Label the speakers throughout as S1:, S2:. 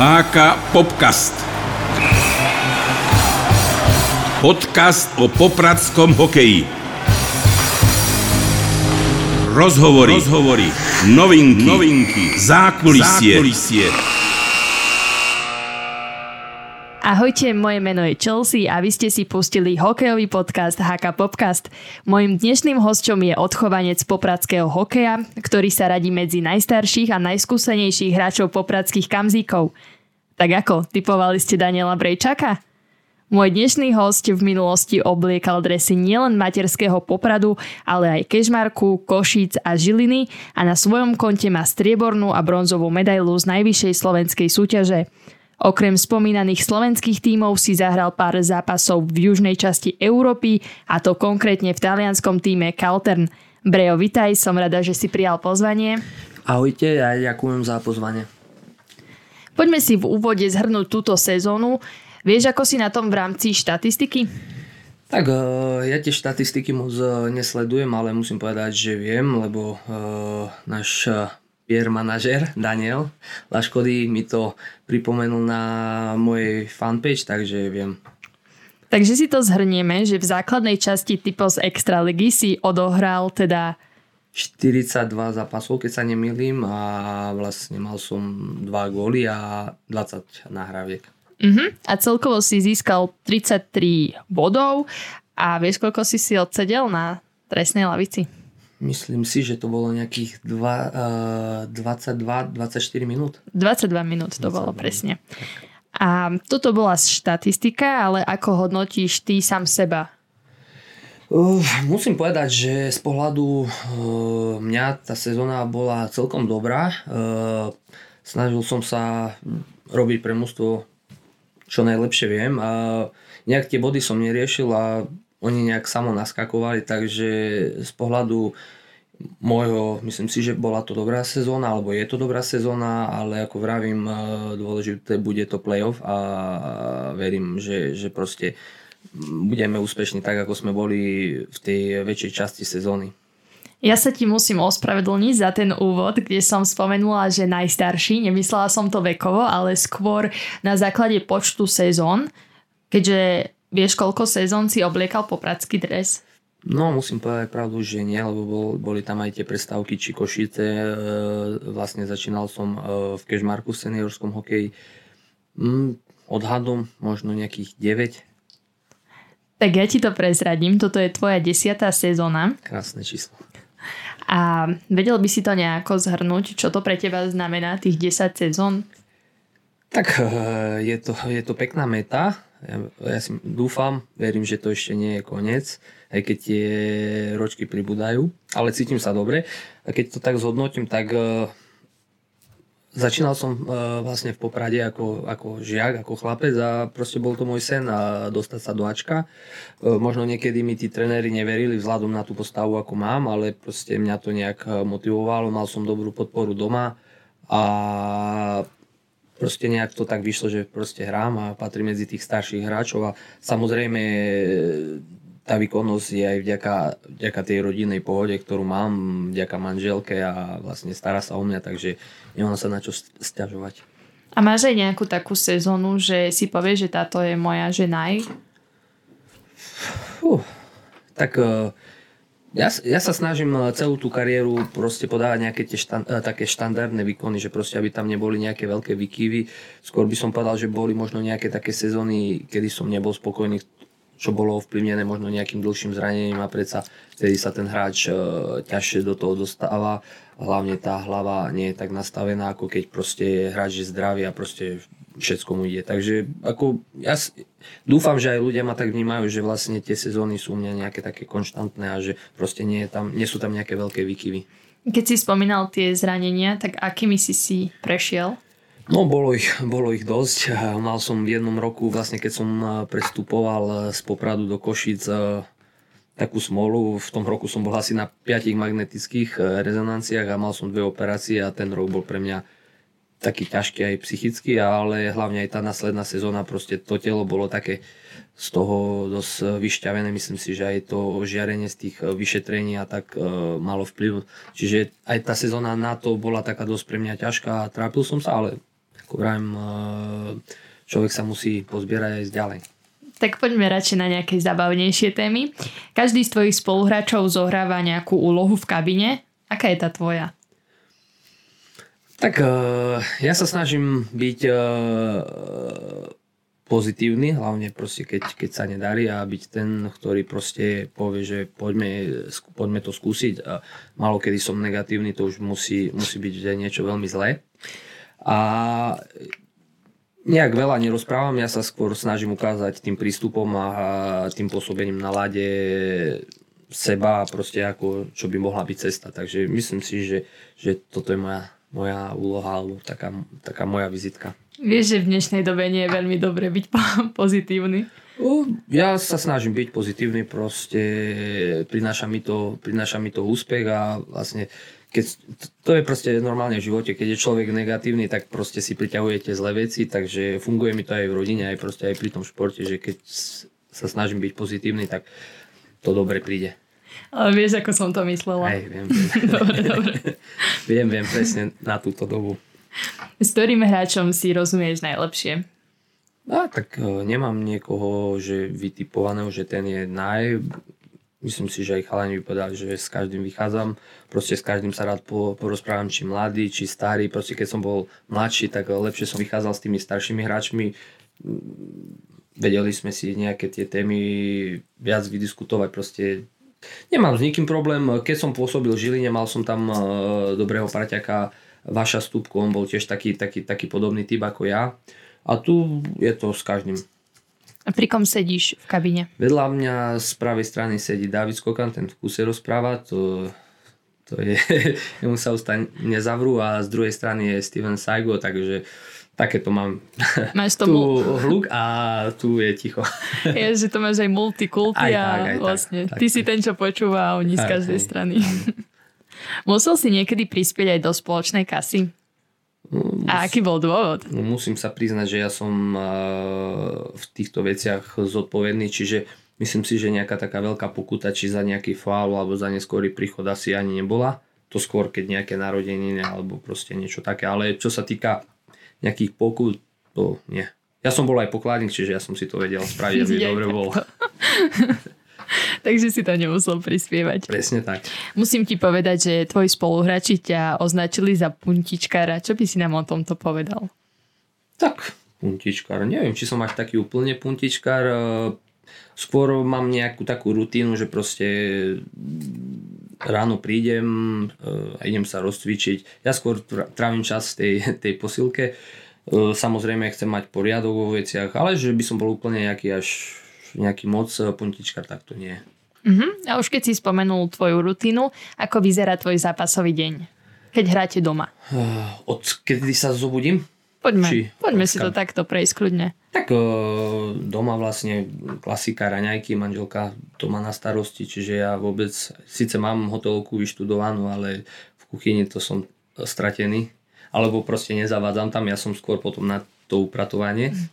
S1: HK Popcast. Podcast o popradskom hokeji. Rozhovory, rozhovory, novinky, novinky, zákulisie. zákulisie.
S2: Ahojte, moje meno je Chelsea a vy ste si pustili hokejový podcast HK Popcast. Mojím dnešným hosťom je odchovanec popradského hokeja, ktorý sa radí medzi najstarších a najskúsenejších hráčov popradských kamzíkov. Tak ako, typovali ste Daniela Brejčaka? Môj dnešný host v minulosti obliekal dresy nielen materského popradu, ale aj Kežmarku, Košíc a Žiliny a na svojom konte má striebornú a bronzovú medailu z najvyššej slovenskej súťaže. Okrem spomínaných slovenských tímov si zahral pár zápasov v južnej časti Európy, a to konkrétne v talianskom týme Kaltern. Brejo, vitaj, som rada, že si prijal pozvanie.
S3: Ahojte, ja ďakujem za pozvanie.
S2: Poďme si v úvode zhrnúť túto sezónu. Vieš, ako si na tom v rámci štatistiky?
S3: Tak e, ja tie štatistiky moc e, nesledujem, ale musím povedať, že viem, lebo uh, náš PR manažer Daniel Laškody mi to pripomenul na mojej fanpage, takže viem.
S2: Takže si to zhrnieme, že v základnej časti typos Extraligy si odohral teda
S3: 42 zápasov, keď sa nemýlim a vlastne mal som 2 góly a 20 nahráviek.
S2: Uh-huh. A celkovo si získal 33 bodov a vieš, koľko si si odsedel na trestnej lavici?
S3: Myslím si, že to bolo nejakých uh, 22-24 minút.
S2: 22 minút to 22 bolo presne. A toto bola štatistika, ale ako hodnotíš ty sám seba?
S3: Uh, musím povedať, že z pohľadu uh, mňa tá sezóna bola celkom dobrá. Uh, snažil som sa robiť pre mústvo čo najlepšie viem. A nejak tie body som neriešil a oni nejak samo naskakovali, takže z pohľadu môjho, myslím si, že bola to dobrá sezóna, alebo je to dobrá sezóna, ale ako vravím, e, dôležité bude to playoff a verím, že, že proste budeme úspešní tak, ako sme boli v tej väčšej časti sezóny.
S2: Ja sa ti musím ospravedlniť za ten úvod, kde som spomenula, že najstarší, nemyslela som to vekovo, ale skôr na základe počtu sezón, keďže Vieš, koľko sezón si obliekal popradský dres?
S3: No, musím povedať pravdu, že nie, lebo bol, boli tam aj tie prestávky či košice. E, vlastne začínal som e, v Kežmarku v seniorskom hokeji. Mm, odhadom možno nejakých 9.
S2: Tak ja ti to prezradím, toto je tvoja desiatá sezóna.
S3: Krásne číslo.
S2: A vedel by si to nejako zhrnúť, čo to pre teba znamená, tých 10 sezón?
S3: Tak e, je to, je to pekná meta ja, ja si dúfam, verím, že to ešte nie je koniec, aj keď tie ročky pribúdajú, ale cítim sa dobre. A keď to tak zhodnotím, tak uh, začínal som uh, vlastne v Poprade ako, ako žiak, ako chlapec a proste bol to môj sen a dostať sa do Ačka. Uh, možno niekedy mi tí trenéri neverili vzhľadom na tú postavu, ako mám, ale proste mňa to nejak motivovalo, mal som dobrú podporu doma a proste nejak to tak vyšlo, že proste hrám a patrí medzi tých starších hráčov a samozrejme tá výkonnosť je aj vďaka, vďaka tej rodinnej pohode, ktorú mám, vďaka manželke a vlastne stará sa o mňa, takže nemám sa na čo stiažovať.
S2: A máš aj nejakú takú sezónu, že si povieš, že táto je moja žena?
S3: Uh, tak uh, ja, ja sa snažím eh, celú tú kariéru proste podávať nejaké tie štan, eh, také štandardné výkony, že proste aby tam neboli nejaké veľké výkyvy. Skôr by som povedal, že boli možno nejaké také sezóny, kedy som nebol spokojný, čo bolo ovplyvnené možno nejakým dlhším zranením a predsa vtedy sa ten hráč uh, ťažšie do toho dostáva. Hlavne tá hlava nie je tak nastavená, ako keď proste hráč je zdravý a proste všetko mu ide. Takže ako, ja dúfam, že aj ľudia ma tak vnímajú, že vlastne tie sezóny sú u mňa nejaké také konštantné a že proste nie, je tam, nie sú tam nejaké veľké výkyvy.
S2: Keď si spomínal tie zranenia, tak akými si si prešiel?
S3: No, bolo ich, bolo ich dosť. Mal som v jednom roku, vlastne keď som prestupoval z Popradu do Košic, takú smolu. V tom roku som bol asi na 5 magnetických rezonanciách a mal som dve operácie a ten rok bol pre mňa taký ťažký aj psychicky, ale hlavne aj tá následná sezóna, proste to telo bolo také z toho dosť vyšťavené, myslím si, že aj to žiarenie z tých eh, vyšetrení a tak e, malo vplyv. Čiže aj tá sezóna na to bola taká dosť pre mňa ťažká a trápil som sa, ale ako vravím, e, človek sa musí pozbierať aj ďalej.
S2: Tak poďme radšej na nejaké zabavnejšie témy. Každý z tvojich spoluhráčov zohráva nejakú úlohu v kabine. Aká je tá tvoja?
S3: Tak uh, ja sa snažím byť uh, pozitívny, hlavne proste keď, keď sa nedarí a byť ten, ktorý proste povie, že poďme, poďme to skúsiť a malo kedy som negatívny, to už musí, musí byť že niečo veľmi zlé. A nejak veľa nerozprávam, ja sa skôr snažím ukázať tým prístupom a tým pôsobením na lade seba a proste ako, čo by mohla byť cesta. Takže myslím si, že, že toto je moja moja úloha alebo taká, taká moja vizitka.
S2: Vieš, že v dnešnej dobe nie je veľmi dobre byť pozitívny?
S3: Ja sa snažím byť pozitívny, proste prináša mi to, prináša mi to úspech a vlastne keď, to je proste normálne v živote, keď je človek negatívny, tak proste si priťahujete zlé veci, takže funguje mi to aj v rodine, aj proste aj pri tom športe, že keď sa snažím byť pozitívny, tak to dobre príde.
S2: Ale vieš, ako som to myslela.
S3: Aj, viem, viem. dobre, dobre. viem, viem presne na túto dobu.
S2: S ktorým hráčom si rozumieš najlepšie?
S3: No, tak uh, nemám niekoho, že vytipovaného, že ten je naj... Myslím si, že aj chalani by povedali, že s každým vychádzam. Proste s každým sa rád po, porozprávam, či mladý, či starý. Proste keď som bol mladší, tak lepšie som vychádzal s tými staršími hráčmi. Vedeli sme si nejaké tie témy viac vydiskutovať. Proste Nemám s nikým problém. Keď som pôsobil v Žiline, mal som tam e, dobrého parťaka Vaša Stupku, on bol tiež taký, taký, taký podobný typ ako ja. A tu je to s každým.
S2: A pri kom sedíš v kabine?
S3: Vedľa mňa z pravej strany sedí David Skokan, ten v kuse rozpráva, to, to je, jemu sa ustane nezavrú a z druhej strany je Steven Saigo, takže takéto mám máš to tu mul- hluk a tu je ticho.
S2: Je, že to máš aj multikulty aj a tak, aj vlastne tak, ty tak. si ten, čo počúva a oni z každej aj, strany. Musel si niekedy prispieť aj do spoločnej kasy? No, a aký bol dôvod?
S3: No, musím sa priznať, že ja som uh, v týchto veciach zodpovedný, čiže myslím si, že nejaká taká veľká pokuta, či za nejaký faul alebo za neskorý príchod asi ani nebola. To skôr, keď nejaké narodeniny alebo proste niečo také. Ale čo sa týka nejakých pokut, to nie. Ja som bol aj pokladník, čiže ja som si to vedel spraviť, aby dobre bol.
S2: Takže si to nemusel prispievať.
S3: Presne tak.
S2: Musím ti povedať, že tvoji spoluhráči ťa označili za puntičkára. Čo by si nám o tomto povedal?
S3: Tak, puntičkár. Neviem, či som až taký úplne puntičkár. Skôr mám nejakú takú rutínu, že proste ráno prídem a idem sa rozcvičiť. Ja skôr trávim čas v tej, tej posilke. E, samozrejme chcem mať poriadok vo veciach, ale že by som bol úplne nejaký až nejaký moc puntičkar, tak to nie.
S2: Uh-huh. A už keď si spomenul tvoju rutinu, ako vyzerá tvoj zápasový deň, keď hráte doma?
S3: Od kedy sa zobudím?
S2: Poďme, Či, poďme si to takto prejsť kľudne.
S3: Tak doma vlastne klasika raňajky, manželka to má na starosti, čiže ja vôbec, síce mám hotelovku vyštudovanú, ale v kuchyni to som stratený, alebo proste nezavádzam tam, ja som skôr potom na to upratovanie. Mm.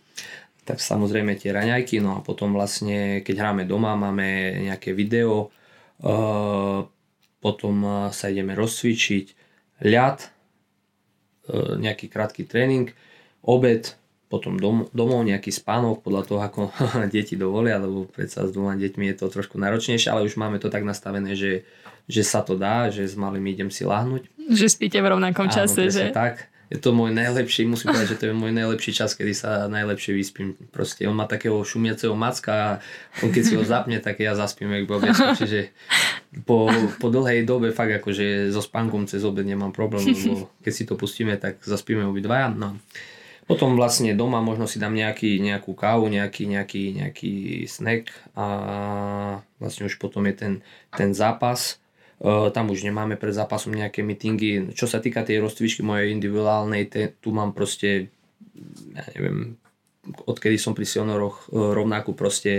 S3: Tak samozrejme tie raňajky, no a potom vlastne, keď hráme doma, máme nejaké video, potom sa ideme rozcvičiť, ľad, E, nejaký krátky tréning, obed, potom dom, domov nejaký spánok podľa toho, ako deti dovolia, lebo predsa s dvoma deťmi je to trošku náročnejšie, ale už máme to tak nastavené, že, že sa to dá, že s malým idem si láhnuť.
S2: Že spíte v rovnakom čase, Áno, že?
S3: tak je to môj najlepší, musím povedať, že to je môj najlepší čas, kedy sa najlepšie vyspím. Proste on má takého šumiaceho macka a on keď si ho zapne, tak ja zaspím jak bobesko. Čiže po, po dlhej dobe fakt akože so spánkom cez obed nemám problém, lebo keď si to pustíme, tak zaspíme obidvaja. No. Potom vlastne doma možno si dám nejaký, nejakú kávu, nejaký, nejaký, nejaký snack a vlastne už potom je ten, ten zápas Uh, tam už nemáme pred zápasom nejaké meetingy. Čo sa týka tej rozcvičky mojej individuálnej, te, tu mám proste, ja neviem, odkedy som pri senioroch e, rovnakú proste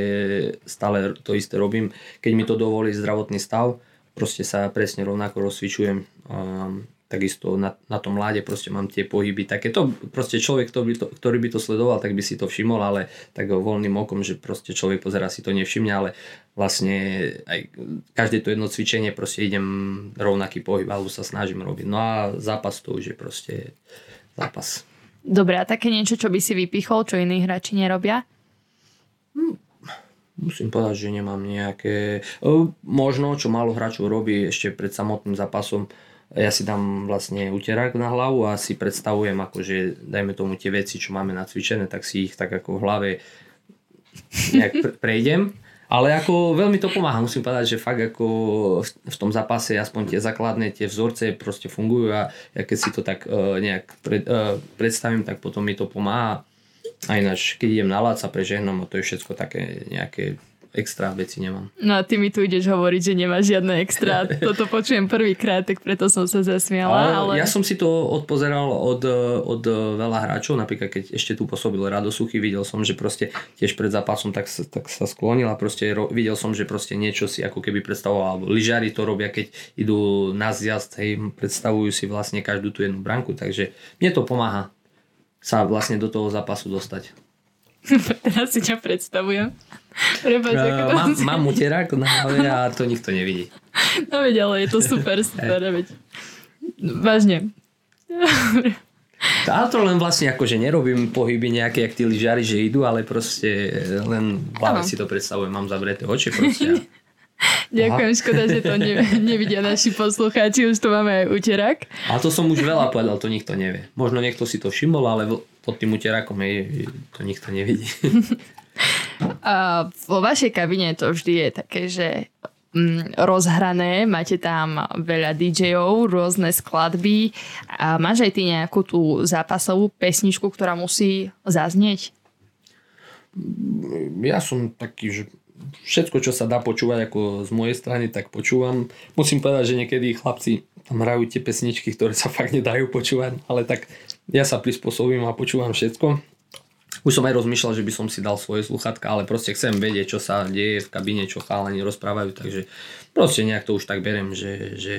S3: stále to isté robím. Keď mi to dovolí zdravotný stav, proste sa presne rovnako rozcvičujem. Um, takisto na, na tom mláde proste mám tie pohyby také. To proste človek, ktorý by, to, ktorý by to sledoval, tak by si to všimol, ale tak voľným okom, že proste človek pozera si to nevšimne, ale vlastne aj každé to jedno cvičenie proste idem rovnaký pohyb alebo sa snažím robiť. No a zápas to už je proste zápas.
S2: Dobre, a také niečo, čo by si vypichol, čo iní hráči nerobia?
S3: Musím povedať, že nemám nejaké... Možno, čo málo hráčov robí ešte pred samotným zápasom, ja si dám vlastne uterák na hlavu a si predstavujem, akože dajme tomu tie veci, čo máme nacvičené, tak si ich tak ako v hlave nejak pre- prejdem. Ale ako veľmi to pomáha, musím povedať, že fakt ako v tom zápase aspoň tie základné, tie vzorce proste fungujú a ja keď si to tak uh, nejak pred, uh, predstavím, tak potom mi to pomáha. A ináč, keď idem na láca prežehnom, to je všetko také nejaké extra veci nemám.
S2: No a ty mi tu ideš hovoriť, že nemáš žiadne extra. Toto počujem prvýkrát, tak preto som sa zasmiala. Ale.
S3: Ja som si to odpozeral od, od veľa hráčov, napríklad keď ešte tu pôsobil Rado Suchy, videl som, že proste tiež pred zápasom tak, tak sa sklonil a proste ro, videl som, že proste niečo si ako keby predstavoval, alebo lyžiari to robia, keď idú na zjazd, hej, predstavujú si vlastne každú tú jednu branku, takže mne to pomáha sa vlastne do toho zápasu dostať.
S2: Teraz si ťa predstavujem. Prepač,
S3: uh, mám, mám uterák na hlave a to nikto nevidí.
S2: No veď, ale je to super, super, veď. Vážne.
S3: Ale to len vlastne ako, že nerobím pohyby nejaké, jak tí lyžiari, že idú, ale proste len v si to predstavujem, mám zavreté oči proste.
S2: Ďakujem, Aha. škoda, že to ne, nevidia naši poslucháči, už tu máme aj uterák.
S3: A to som už veľa povedal, to nikto nevie. Možno niekto si to všimol, ale pod tým uterákom je, to nikto nevidí.
S2: A vo vašej kabine to vždy je také, že mm, rozhrané, máte tam veľa DJov, rôzne skladby a máš aj ty nejakú tú zápasovú pesničku, ktorá musí zaznieť?
S3: Ja som taký, že všetko, čo sa dá počúvať ako z mojej strany, tak počúvam. Musím povedať, že niekedy chlapci tam hrajú tie pesničky, ktoré sa fakt nedajú počúvať, ale tak ja sa prispôsobím a počúvam všetko. Už som aj rozmýšľal, že by som si dal svoje sluchatka, ale proste chcem vedieť, čo sa deje v kabíne, čo chalani rozprávajú, takže proste nejak to už tak berem, že, že,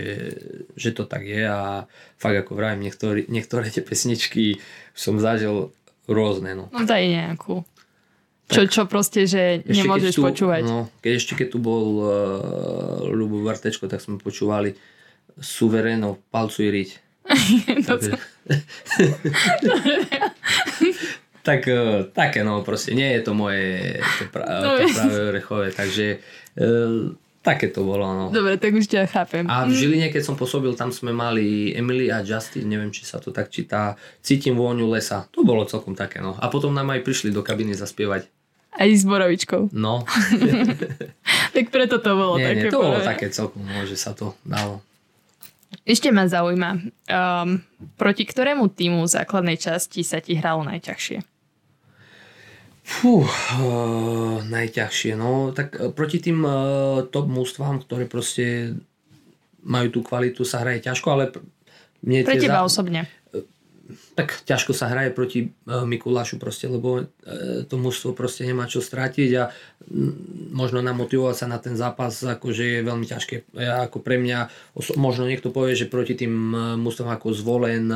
S3: že to tak je a fakt ako vravím, niektoré, niektoré tie pesničky som zažil rôzne. No,
S2: no daj nejakú. Čo, čo proste, že nemôžeš tu, počúvať.
S3: No, keď ešte keď tu bol uh, Ľubo Vartečko, tak sme počúvali Suverénov, Palcu i riť. no Takže... tak, uh, také no, proste nie je to moje to, pra, no, to práve orechové, takže uh, také to bolo, no.
S2: Dobre, tak už ťa chápem.
S3: A v Žiline, keď som pôsobil, tam sme mali Emily a Justin, neviem, či sa to tak číta, Cítim vôňu lesa. To bolo celkom také, no. A potom nám aj prišli do kabiny zaspievať.
S2: Aj s borovičkou.
S3: No.
S2: tak preto to bolo
S3: nie,
S2: také.
S3: Nie, to bolo také celkom, no, že sa to dalo.
S2: Ešte ma zaujíma, um, proti ktorému týmu základnej časti sa ti hralo najťažšie?
S3: Fú, uh, najťažšie, no tak uh, proti tým uh, top mústvám, ktoré proste majú tú kvalitu, sa hraje ťažko, ale
S2: mne Pre teba za... osobne
S3: tak ťažko sa hraje proti uh, Mikulášu proste, lebo uh, to mužstvo proste nemá čo strátiť a možno namotivovať sa na ten zápas akože je veľmi ťažké. Ja, ako pre mňa, možno niekto povie, že proti tým uh, mužstvom ako Zvolen,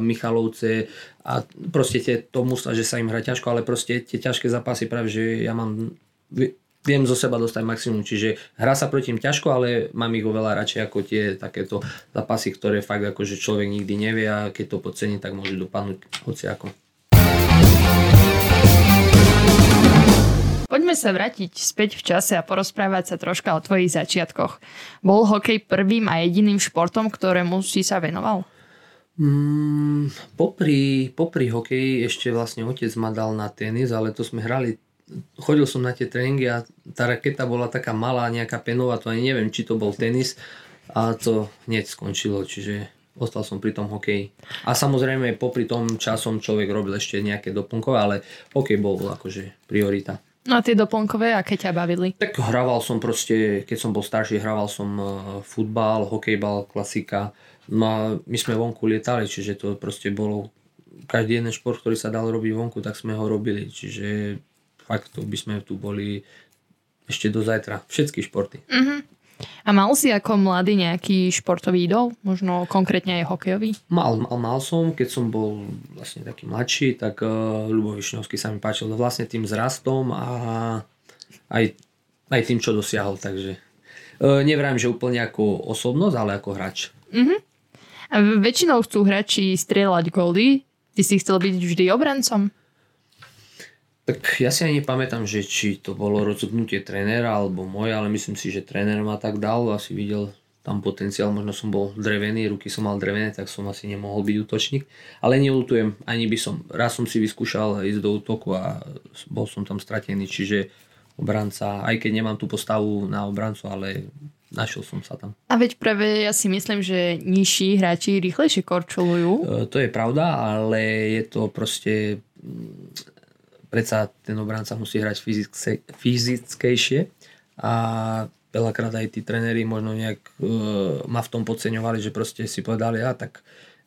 S3: Michalovce a proste tie, to mužstva, že sa im hrá ťažko, ale proste tie ťažké zápasy práve, že ja mám viem zo seba dostať maximum. Čiže hra sa proti tým ťažko, ale mám ich oveľa radšej ako tie takéto zápasy, ktoré fakt akože človek nikdy nevie a keď to podcení, tak môže dopadnúť ako.
S2: Poďme sa vrátiť späť v čase a porozprávať sa troška o tvojich začiatkoch. Bol hokej prvým a jediným športom, ktorému si sa venoval?
S3: Mm, popri, popri hokeji ešte vlastne otec ma dal na tenis, ale to sme hrali chodil som na tie tréningy a tá raketa bola taká malá, nejaká penová, to ani neviem, či to bol tenis a to hneď skončilo, čiže ostal som pri tom hokeji. A samozrejme popri tom časom človek robil ešte nejaké doplnkové, ale hokej bol akože priorita.
S2: No a tie doplnkové, aké ťa bavili?
S3: Tak hrával som proste, keď som bol starší, hrával som uh, futbal, hokejbal, klasika. No a my sme vonku lietali, čiže to proste bolo každý jeden šport, ktorý sa dal robiť vonku, tak sme ho robili. Čiže fakt to by sme tu boli ešte do zajtra. Všetky športy.
S2: Uh-huh. A mal si ako mladý nejaký športový idol? Možno konkrétne aj hokejový?
S3: Mal, mal, mal som, keď som bol vlastne taký mladší, tak uh, Ľubo Višňovský sa mi páčil vlastne tým zrastom a aj, aj tým, čo dosiahol. Takže uh, nevrám, že úplne ako osobnosť, ale ako hráč.
S2: Uh-huh. A väčšinou chcú hráči strieľať góly, Ty si chcel byť vždy obrancom?
S3: Tak ja si ani nepamätám, že či to bolo rozhodnutie trénera alebo moje, ale myslím si, že tréner ma tak dal, asi videl tam potenciál, možno som bol drevený, ruky som mal drevené, tak som asi nemohol byť útočník. Ale neulutujem, ani by som, raz som si vyskúšal ísť do útoku a bol som tam stratený, čiže obranca, aj keď nemám tú postavu na obrancu, ale našiel som sa tam.
S2: A veď práve ja si myslím, že nižší hráči rýchlejšie korčulujú.
S3: E, to je pravda, ale je to proste predsa ten obranca musí hrať fyzické, fyzickejšie a veľakrát aj tí trenéri možno nejak uh, ma v tom podceňovali, že proste si povedali, a tak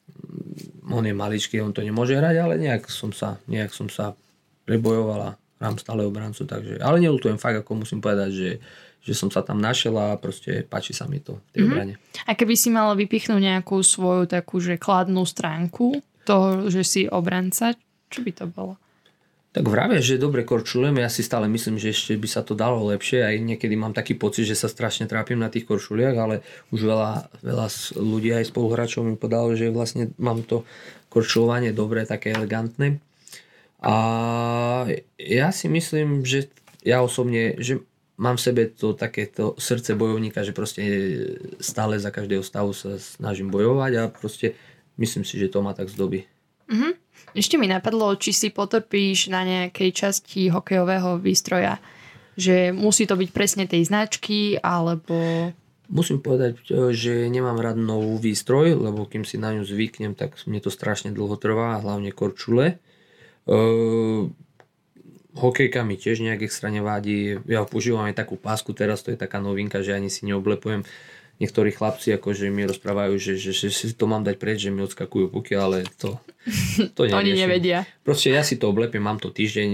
S3: um, on je maličký, on to nemôže hrať, ale nejak som sa, nejak som sa prebojoval a hrám stále obrancu, takže, ale nelutujem fakt, ako musím povedať, že, že som sa tam našiel a proste páči sa mi to v tej mm-hmm. obrane.
S2: A keby si mal vypichnúť nejakú svoju takú, že kladnú stránku toho, že si obranca, čo by to bolo?
S3: Tak vravia, že dobre korčulujem, ja si stále myslím, že ešte by sa to dalo lepšie, aj niekedy mám taký pocit, že sa strašne trápim na tých korčuliach, ale už veľa, veľa ľudí aj spoluhráčov mi podalo, že vlastne mám to korčulovanie dobré, také elegantné. A ja si myslím, že ja osobne, že mám v sebe to takéto srdce bojovníka, že proste stále za každého stavu sa snažím bojovať a proste myslím si, že to ma tak zdobí.
S2: Mm-hmm. Ešte mi napadlo, či si potrpíš na nejakej časti hokejového výstroja. Že musí to byť presne tej značky, alebo...
S3: Musím povedať, e, že nemám rád novú výstroj, lebo kým si na ňu zvyknem, tak mne to strašne dlho trvá, hlavne korčule. Uh, hokejka mi tiež nejak extra nevádí. Ja používam aj takú pásku, teraz to je taká novinka, že ani si neoblepujem niektorí chlapci akože mi rozprávajú, že, že, že, si to mám dať preč, že mi odskakujú puky, ale to,
S2: to Oni nevedia.
S3: Proste ja si to oblepím, mám to týždeň,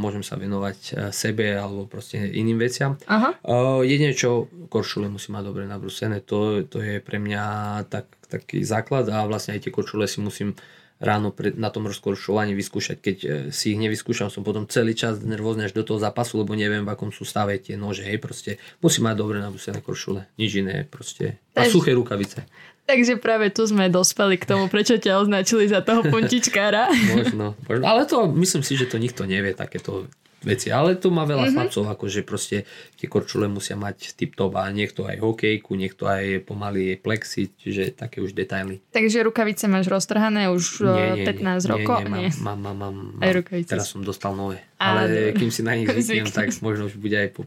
S3: môžem sa venovať e, sebe alebo proste iným veciam. Aha. Uh, jedine čo, korčule musí mať dobre nabrúsené, to, to je pre mňa tak, taký základ a vlastne aj tie korčule si musím ráno pred, na tom rozkoršovaní vyskúšať. Keď e, si ich nevyskúšam, som potom celý čas nervózny až do toho zápasu, lebo neviem, v akom sú stave tie nože. Hej, proste musí mať dobre nabusené koršule. Nič iné, proste. A suché rukavice.
S2: Takže práve tu sme dospeli k tomu, prečo ťa označili za toho puntičkára.
S3: možno, možno. Ale to myslím si, že to nikto nevie, takéto veci. Ale tu má veľa mm-hmm. chlapcov, akože proste tie korčule musia mať tip-top a niekto aj hokejku, niekto aj pomaly plexi, čiže také už detaily.
S2: Takže rukavice máš roztrhané už nie, nie, 15 nie, rokov?
S3: Nie, nie, mám, mám, mám, mám, aj rukavice. Teraz som dostal nové. A, ale kým si na nich zvyknem, tak možno už bude aj po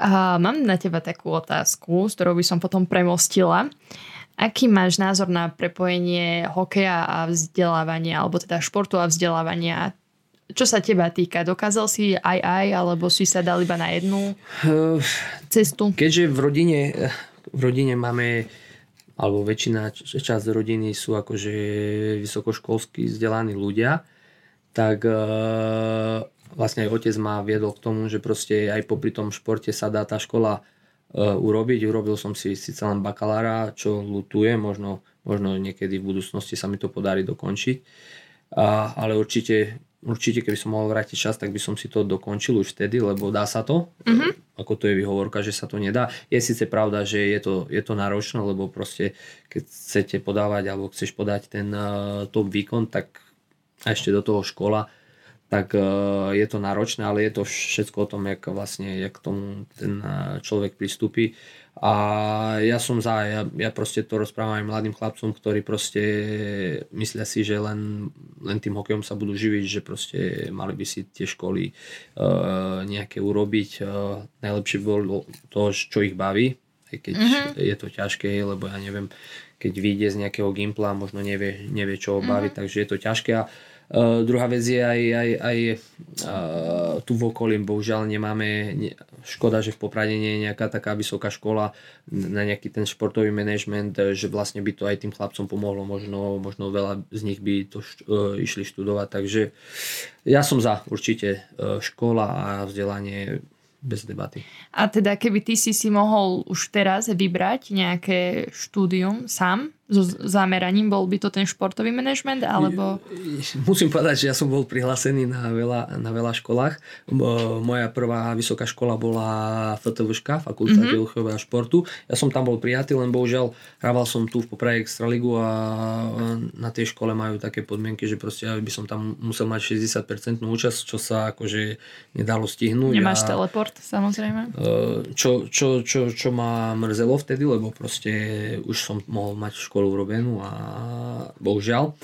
S2: A mám na teba takú otázku, s ktorou by som potom premostila. Aký máš názor na prepojenie hokeja a vzdelávania, alebo teda športu a vzdelávania? Čo sa teba týka? Dokázal si aj aj, alebo si sa dal iba na jednu cestu?
S3: Keďže v rodine, v rodine máme alebo väčšina časť rodiny sú akože vysokoškolsky vzdelaní ľudia, tak e, vlastne aj otec ma viedol k tomu, že proste aj popri tom športe sa dá tá škola e, urobiť. Urobil som si síce len bakalára, čo lutujem, možno, možno niekedy v budúcnosti sa mi to podarí dokončiť. A, ale určite určite keby som mohol vrátiť čas, tak by som si to dokončil už vtedy, lebo dá sa to. Mm-hmm. Ako to je vyhovorka, že sa to nedá. Je síce pravda, že je to, je to náročné, lebo proste keď chcete podávať alebo chceš podať ten uh, top výkon, tak a ešte do toho škola, tak uh, je to náročné, ale je to všetko o tom, jak vlastne jak tomu ten uh, človek pristúpi. A ja som za, ja, ja proste to rozprávam aj mladým chlapcom, ktorí proste myslia si, že len, len tým hokejom sa budú živiť, že proste mali by si tie školy uh, nejaké urobiť. Uh, najlepšie bolo to, čo ich baví, aj keď mm-hmm. je to ťažké, lebo ja neviem, keď vyjde z nejakého gimpla, možno nevie, nevie čo ho baví, mm-hmm. takže je to ťažké. A Uh, druhá vec je aj, aj, aj uh, tu v okolí, bohužiaľ nemáme, ne, škoda, že v Poprade nie je nejaká taká vysoká škola na nejaký ten športový manažment, že vlastne by to aj tým chlapcom pomohlo, možno, možno veľa z nich by to uh, išli študovať, takže ja som za určite uh, škola a vzdelanie bez debaty.
S2: A teda keby ty si si mohol už teraz vybrať nejaké štúdium sám, so zameraním? Bol by to ten športový manažment, alebo...
S3: Musím povedať, že ja som bol prihlásený na veľa, na veľa školách. Moja prvá vysoká škola bola FTVŠK, Fakulta mm-hmm. výchovy a športu. Ja som tam bol prijatý, len bohužiaľ hrával som tu v Poprade Extraligu a na tej škole majú také podmienky, že proste ja by som tam musel mať 60% účasť, čo sa akože nedalo stihnúť.
S2: Nemáš a, teleport, samozrejme.
S3: Čo, čo, čo, čo ma mrzelo vtedy, lebo proste už som mohol mať školu školu urobenú a bohužiaľ.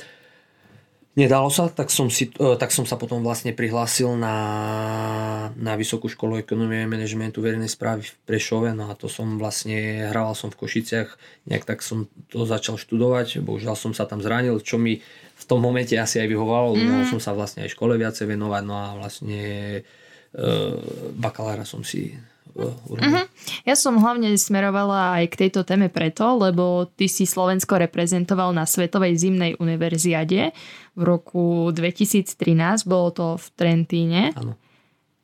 S3: Nedalo sa, tak som, si, e, tak som sa potom vlastne prihlásil na, na Vysokú školu ekonomie a manažmentu verejnej správy v Prešove, no a to som vlastne, hrával som v Košiciach, nejak tak som to začal študovať, bohužiaľ som sa tam zranil, čo mi v tom momente asi aj vyhovalo, mm. mohol som sa vlastne aj škole viacej venovať, no a vlastne e, bakalára som si
S2: Uh-huh. Ja som hlavne smerovala aj k tejto téme preto, lebo ty si Slovensko reprezentoval na Svetovej zimnej univerziade v roku 2013, bolo to v Trentíne.
S3: Áno.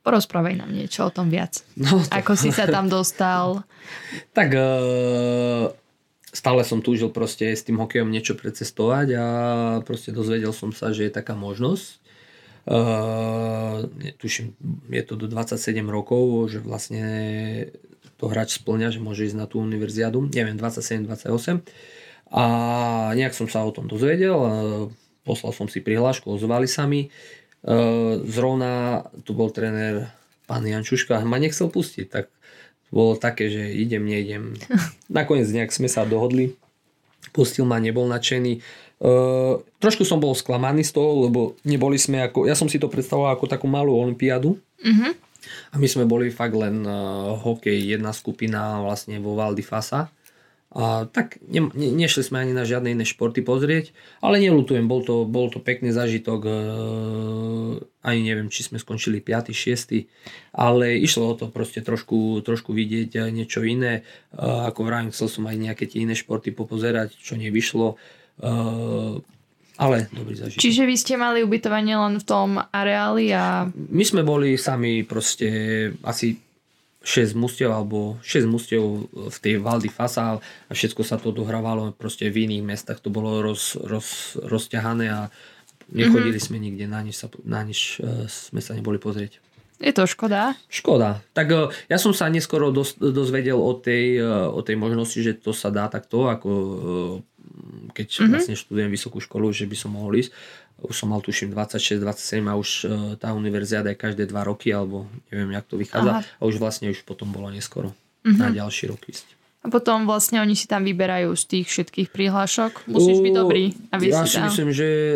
S2: Porozprávaj nám niečo o tom viac. No, to... Ako si sa tam dostal?
S3: tak uh, stále som túžil proste s tým hokejom niečo precestovať a proste dozvedel som sa, že je taká možnosť tuším, je to do 27 rokov, že vlastne to hráč splňa, že môže ísť na tú univerziadu, neviem, 27-28. A nejak som sa o tom dozvedel, poslal som si prihlášku, ozvali sa mi. Uh, zrovna tu bol tréner pán Jančuška, ma nechcel pustiť, tak bolo také, že idem, neidem. Nakoniec nejak sme sa dohodli, pustil ma, nebol nadšený. Uh, trošku som bol sklamaný z toho, lebo neboli sme ako, ja som si to predstavoval ako takú malú olympiádu. Uh-huh. A my sme boli fakt len uh, hokej, jedna skupina vlastne vo Valdi Fasa. A tak ne, ne, nešli sme ani na žiadne iné športy pozrieť, ale nelutujem, bol to, bol to pekný zážitok, e, ani neviem, či sme skončili 5. 6. ale išlo o to proste trošku, trošku vidieť niečo iné, e, ako vravím, chcel som aj nejaké tie iné športy popozerať, čo nevyšlo, Uh, ale dobrý zažitok.
S2: Čiže vy ste mali ubytovanie len v tom areáli a...
S3: My sme boli sami proste asi 6 mustiev alebo 6 mustiev v tej Valdy Fasa a všetko sa to dohrávalo proste v iných mestách. To bolo roz, roz, rozťahané a nechodili mm-hmm. sme nikde, na nič, sa, na nič uh, sme sa neboli pozrieť.
S2: Je to škoda?
S3: Škoda. Tak uh, ja som sa neskoro dos, dozvedel o tej, o tej možnosti, že to sa dá takto, ako keď mm-hmm. vlastne študujem vysokú školu, že by som mohol ísť. Už som mal tuším 26, 27 a už e, tá univerziáda je každé 2 roky, alebo neviem, jak to vychádza. Aha. A už vlastne už potom bolo neskoro mm-hmm. na ďalší rok ísť.
S2: A potom vlastne oni si tam vyberajú z tých všetkých prihlášok. Musíš byť dobrý.
S3: Aby ja si, si myslím, že e,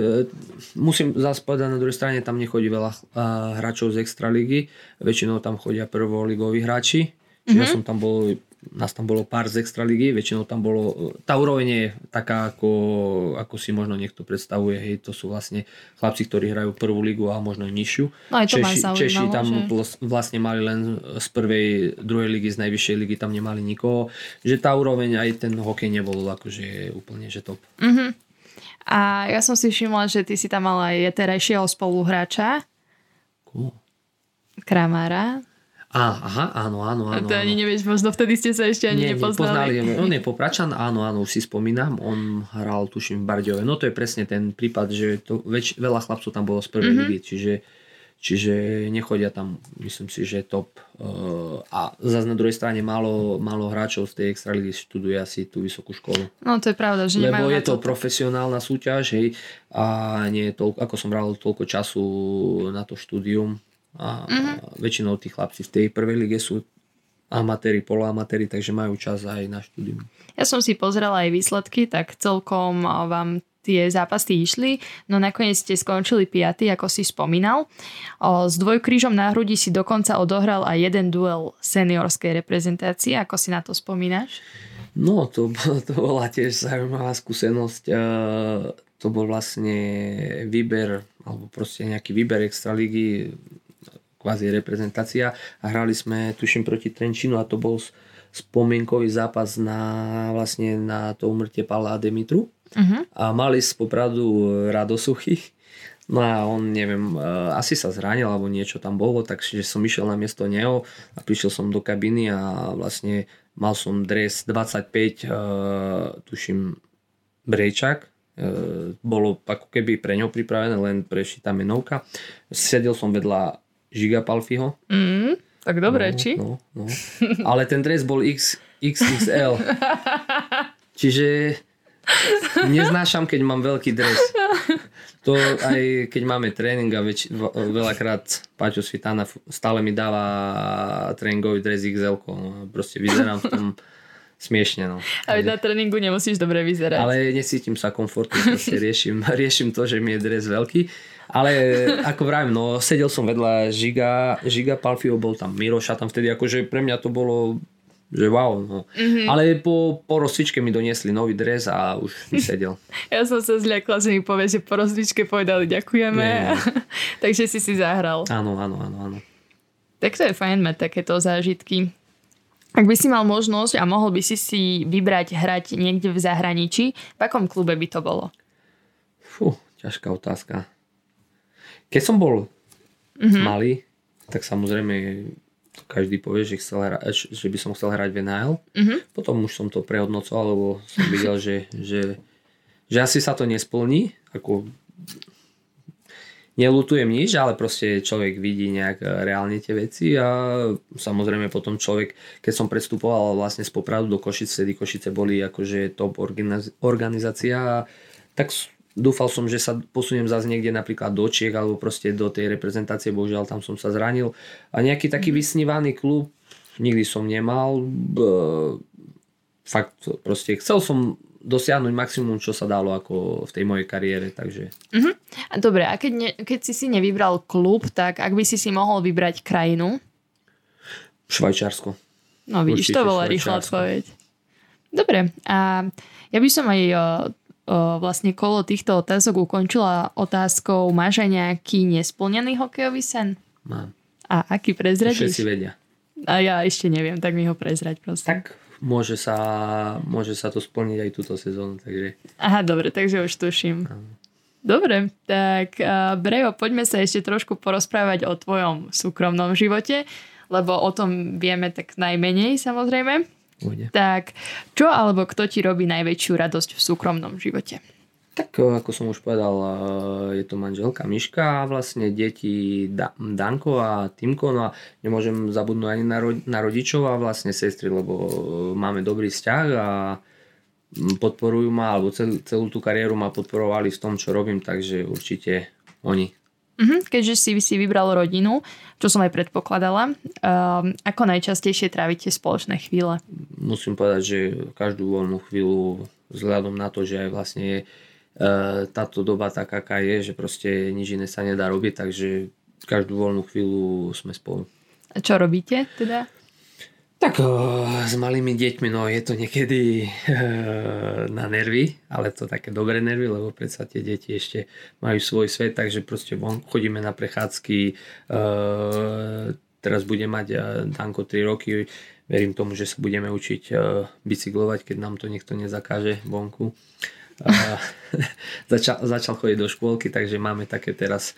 S3: musím zase povedať na druhej strane, tam nechodí veľa uh, hráčov z Extraligy. Väčšinou tam chodia prvoligoví hráči. Čiže mm-hmm. ja som tam bol nás tam bolo pár z extraligy, väčšinou tam bolo, tá úroveň je taká, ako, ako si možno niekto predstavuje, hej, to sú vlastne chlapci, ktorí hrajú prvú ligu a možno nižšiu.
S2: No aj to Češi,
S3: Češi tam že... vlastne mali len z prvej, druhej ligy, z najvyššej ligy tam nemali nikoho, že tá úroveň aj ten hokej nebol akože úplne, že top.
S2: Uh-huh. A ja som si všimla, že ty si tam mal aj terajšieho spoluhráča.
S3: Cool.
S2: Kramára.
S3: Á, aha, áno, áno, áno.
S2: A to ani nevieš, možno vtedy ste sa ešte ani Nie, nepoznali.
S3: nepoznali. On je popračan, áno, áno, už si spomínam. On hral, tuším, v Bardiove. No to je presne ten prípad, že to väč, veľa chlapcov tam bolo z prvej mm-hmm. ligy, čiže, čiže nechodia tam, myslím si, že top. Uh, a zase na druhej strane málo, málo hráčov z tej extraligy študuje asi tú vysokú školu.
S2: No to je pravda, že
S3: Lebo je to, to profesionálna súťaž, hej, a nie je toľko, ako som bral toľko času na to štúdium, a uh-huh. väčšinou tí chlapci v tej prvej lige sú amatéri, poloamatéri, takže majú čas aj na štúdium.
S2: Ja som si pozrela aj výsledky, tak celkom vám tie zápasy išli, no nakoniec ste skončili piaty, ako si spomínal. O, s dvojkrížom na hrudi si dokonca odohral aj jeden duel seniorskej reprezentácie, ako si na to spomínaš?
S3: No, to, to bola tiež zaujímavá skúsenosť. E, to bol vlastne výber, alebo proste nejaký výber extraligy kvázi reprezentácia a hrali sme, tuším, proti Trenčinu a to bol spomienkový zápas na, vlastne na to umrtie Pavla Demitru. Uh-huh. A mali z Popradu Radosuchy. No a on, neviem, e, asi sa zranil alebo niečo tam bolo, takže som išiel na miesto neho a prišiel som do kabiny a vlastne mal som dres 25, uh, tuším, Brejčak, e, bolo ako keby pre ňo pripravené, len prešitá menovka. Sedel som vedľa Žiga Palfiho.
S2: Mm, tak dobre,
S3: no,
S2: či?
S3: No, no. Ale ten dres bol X, XXL. Čiže neznášam, keď mám veľký dres. To aj keď máme tréning a väč- veľakrát Paťo Svitana stále mi dáva tréningový dres XL. No, proste vyzerám v tom smiešne. No.
S2: A na tréningu nemusíš dobre vyzerať.
S3: Ale nesítim sa komfortne, proste riešim, riešim to, že mi je dres veľký. Ale ako vravím, no sedel som vedľa Žiga, Žiga Palfio, bol tam Miroša tam vtedy, akože pre mňa to bolo že wow, no. Mm-hmm. Ale po, po rozcvičke mi doniesli nový dres a už sedel.
S2: ja som sa zľakla, že mi povie, že po rozcvičke povedali ďakujeme. Nie, nie. Takže si si zahral.
S3: Áno, áno, áno, áno.
S2: Tak to je fajn mať takéto zážitky. Ak by si mal možnosť a mohol by si si vybrať hrať niekde v zahraničí, v akom klube by to bolo?
S3: Fú, ťažká otázka. Keď som bol mm-hmm. malý, tak samozrejme každý povie, že, chcel hra- že by som chcel hrať v NHL. Mm-hmm. Potom už som to prehodnocoval, lebo som videl, že, že, že asi sa to nesplní. Ako, nelutujem nič, ale proste človek vidí nejak reálne tie veci a samozrejme potom človek, keď som predstupoval vlastne z Popradu do Košic, vtedy Košice boli akože top organizácia, tak Dúfal som, že sa posuniem zase niekde napríklad do Čiek alebo proste do tej reprezentácie, bohužiaľ tam som sa zranil. A nejaký taký mhm. vysnívaný klub nikdy som nemal. Fakt proste chcel som dosiahnuť maximum, čo sa dalo ako v tej mojej kariére, takže...
S2: Uh-huh. Dobre, a keď, ne, keď si si nevybral klub, tak ak by si si mohol vybrať krajinu?
S3: Švajčiarsko.
S2: No vidíš, Určite to bola rýchla odpoveď. Dobre, a ja by som aj vlastne kolo týchto otázok ukončila otázkou, máš aj nejaký nesplnený hokejový sen?
S3: Mám.
S2: A aký prezradíš?
S3: Všetci vedia.
S2: A ja ešte neviem, tak mi ho prezrať prosím.
S3: Tak môže sa, môže sa to splniť aj túto sezónu, takže...
S2: Aha, dobre, takže už tuším. Dobre, tak Brejo, poďme sa ešte trošku porozprávať o tvojom súkromnom živote, lebo o tom vieme tak najmenej samozrejme.
S3: Ujde.
S2: Tak čo alebo kto ti robí najväčšiu radosť v súkromnom živote?
S3: Tak eh, ako som už povedal, eh, je to manželka Miška a vlastne deti Danko a Timko. No a nemôžem zabudnúť ani na rodičov a vlastne sestry, lebo eh, máme dobrý vzťah a mm, podporujú ma, alebo celú, celú tú kariéru ma podporovali v tom, čo robím, takže určite oni.
S2: Mm-hmm, keďže si si vybral rodinu, čo som aj predpokladala, um, ako najčastejšie trávite spoločné chvíle?
S3: Musím povedať, že každú voľnú chvíľu vzhľadom na to, že aj vlastne je uh, táto doba taká, aká je, že proste nič iné sa nedá robiť, takže každú voľnú chvíľu sme spolu.
S2: A čo robíte teda?
S3: Tak s malými deťmi, no je to niekedy na nervy, ale to také dobré nervy, lebo predsa tie deti ešte majú svoj svet, takže proste von, chodíme na prechádzky, teraz bude mať Danko 3 roky, verím tomu, že sa budeme učiť bicyklovať, keď nám to niekto nezakáže vonku. začal, začal chodiť do škôlky, takže máme také teraz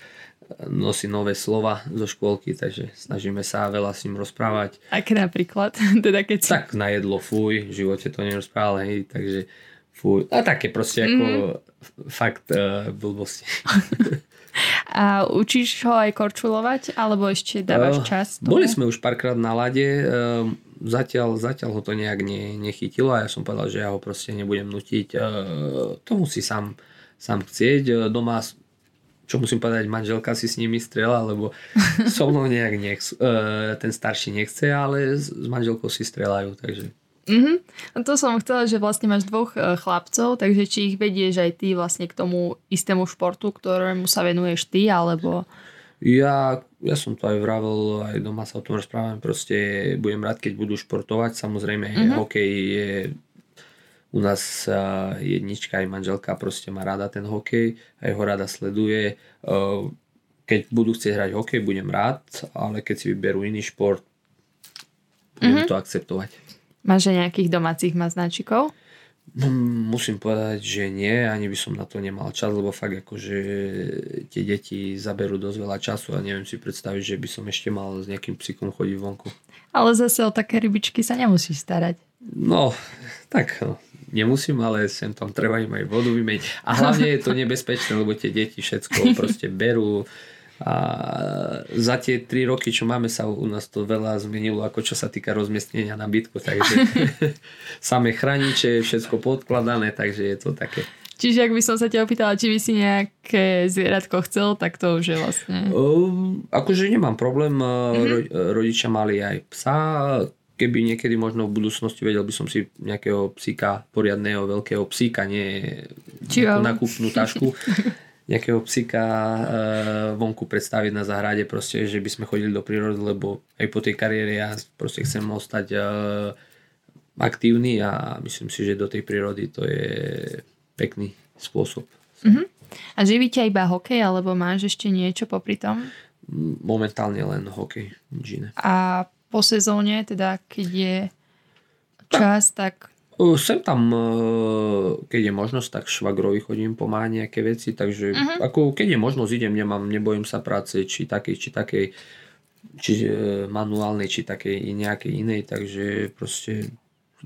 S3: nosí nové slova zo škôlky, takže snažíme sa veľa s ním rozprávať.
S2: Aké napríklad? teda keď si...
S3: Tak na jedlo fuj, v živote to nerozprával, hej, takže fuj. A také proste ako mm-hmm. fakt uh, blbosti.
S2: A učíš ho aj korčulovať, alebo ešte dávaš čas?
S3: Tomu? Boli sme už párkrát na lade, uh, zatiaľ, zatiaľ ho to nejak ne, nechytilo a ja som povedal, že ja ho proste nebudem nutiť. Uh, to musí sám, sám chcieť. Doma čo musím povedať, manželka si s nimi strela, lebo so mnou nejak nechc, uh, ten starší nechce, ale s, manželkou si strelajú, takže...
S2: Mm-hmm. A to som chcela, že vlastne máš dvoch uh, chlapcov, takže či ich vedieš aj ty vlastne k tomu istému športu, ktorému sa venuješ ty, alebo...
S3: Ja, ja som to aj vravel, aj doma sa o tom rozprávam, proste budem rád, keď budú športovať, samozrejme mm-hmm. hokej je u nás jednička aj manželka proste má rada ten hokej, aj ho rada sleduje. Keď budú chcieť hrať hokej, budem rád, ale keď si vyberú iný šport, budem mm-hmm. to akceptovať.
S2: Máš aj nejakých domácich maznačikov?
S3: No, musím povedať, že nie, ani by som na to nemal čas, lebo fakt akože tie deti zaberú dosť veľa času a neviem si predstaviť, že by som ešte mal s nejakým psíkom chodiť vonku.
S2: Ale zase o také rybičky sa nemusíš starať.
S3: No, tak no, nemusím, ale sem tam treba im aj vodu vymeniť. A hlavne je to nebezpečné, lebo tie deti všetko proste berú. A za tie 3 roky, čo máme sa u nás to veľa zmenilo, ako čo sa týka rozmiestnenia na bytku, takže samé chraniče, všetko podkladané, takže je to také.
S2: Čiže ak by som sa ťa opýtala, či by si nejaké zvieratko chcel, tak to už je vlastne...
S3: Uh, akože nemám problém, mm-hmm. Ro, rodičia mali aj psa, keby niekedy možno v budúcnosti vedel by som si nejakého psíka, poriadného veľkého psíka, nie nakúpnú tašku, nejakého psíka e, vonku predstaviť na záhrade, proste, že by sme chodili do prírody, lebo aj po tej kariére ja proste chcem ostať e, aktívny a myslím si, že do tej prírody to je pekný spôsob.
S2: Uh-huh. A živí ťa iba hokej, alebo máš ešte niečo popri tom?
S3: Momentálne len hokej, nič iné.
S2: A po sezóne, teda keď je čas, tak
S3: Sem tam, keď je možnosť, tak švagrovi chodím pomáhať nejaké veci, takže uh-huh. ako keď je možnosť, idem, nemám, nebojím sa práce, či takej, či takej, či e, manuálnej, či takej nejakej inej, takže proste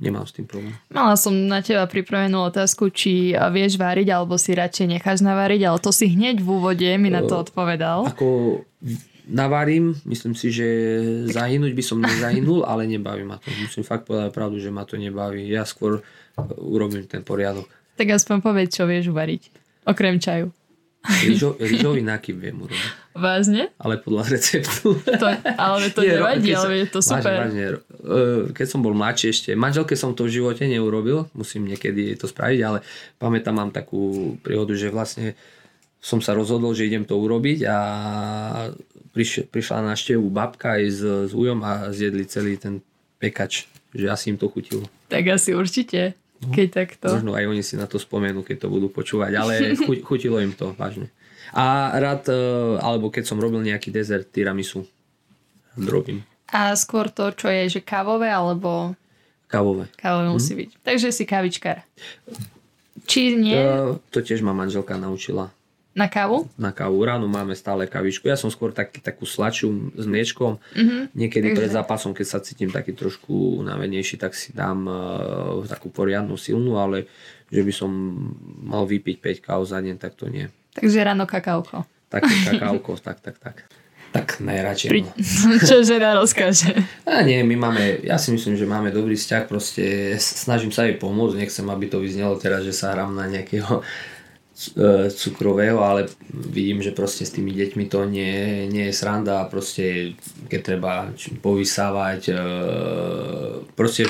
S3: nemám s tým problém.
S2: Mala som na teba pripravenú otázku, či vieš váriť, alebo si radšej necháš navariť, ale to si hneď v úvode mi na to odpovedal.
S3: Ako navarím, myslím si, že zahynúť by som nezahynul, ale nebaví ma to. Musím fakt povedať pravdu, že ma to nebaví. Ja skôr uh, urobím ten poriadok.
S2: Tak aspoň povedz, čo vieš uvariť. Okrem čaju.
S3: Rýžo, rýžový nákyp viem urobiť.
S2: Vážne?
S3: Ale podľa receptu.
S2: To, ale to Nie, nevadí, ale je to super.
S3: Vážne, vážne. Keď som bol mladší ešte, manželke som to v živote neurobil, musím niekedy to spraviť, ale pamätám, mám takú príhodu, že vlastne som sa rozhodol, že idem to urobiť a priš, prišla na števu babka aj s, s ujom a zjedli celý ten pekač, že asi im to chutilo.
S2: Tak asi určite, no, keď takto.
S3: Možno aj oni si na to spomenú, keď to budú počúvať, ale chutilo im to vážne. A rád, e, alebo keď som robil nejaký dezert tiramisu, robím.
S2: A skôr to, čo je, že kávové, alebo...
S3: Kávové.
S2: Kávové musí hm. byť. Takže si kávičkár. Či nie?
S3: To, to tiež ma manželka naučila.
S2: Na kávu?
S3: Na kávu. Ráno máme stále kavičku. Ja som skôr taký, takú slačiu s mliečkom. Mm-hmm. Niekedy Takže... pred zápasom, keď sa cítim taký trošku unavenejší, tak si dám uh, takú poriadnu silnú, ale že by som mal vypiť 5 káv za deň, tak to nie.
S2: Takže ráno kakauko.
S3: Také kakauko, tak, tak, tak. Tak najradšej. Pri...
S2: Čo žena rozkáže.
S3: A nie, my máme, ja si myslím, že máme dobrý vzťah, proste snažím sa jej pomôcť, nechcem, aby to vyznelo teraz, že sa hrám na nejakého cukrového, ale vidím, že proste s tými deťmi to nie, nie je sranda a proste keď treba povysávať e, proste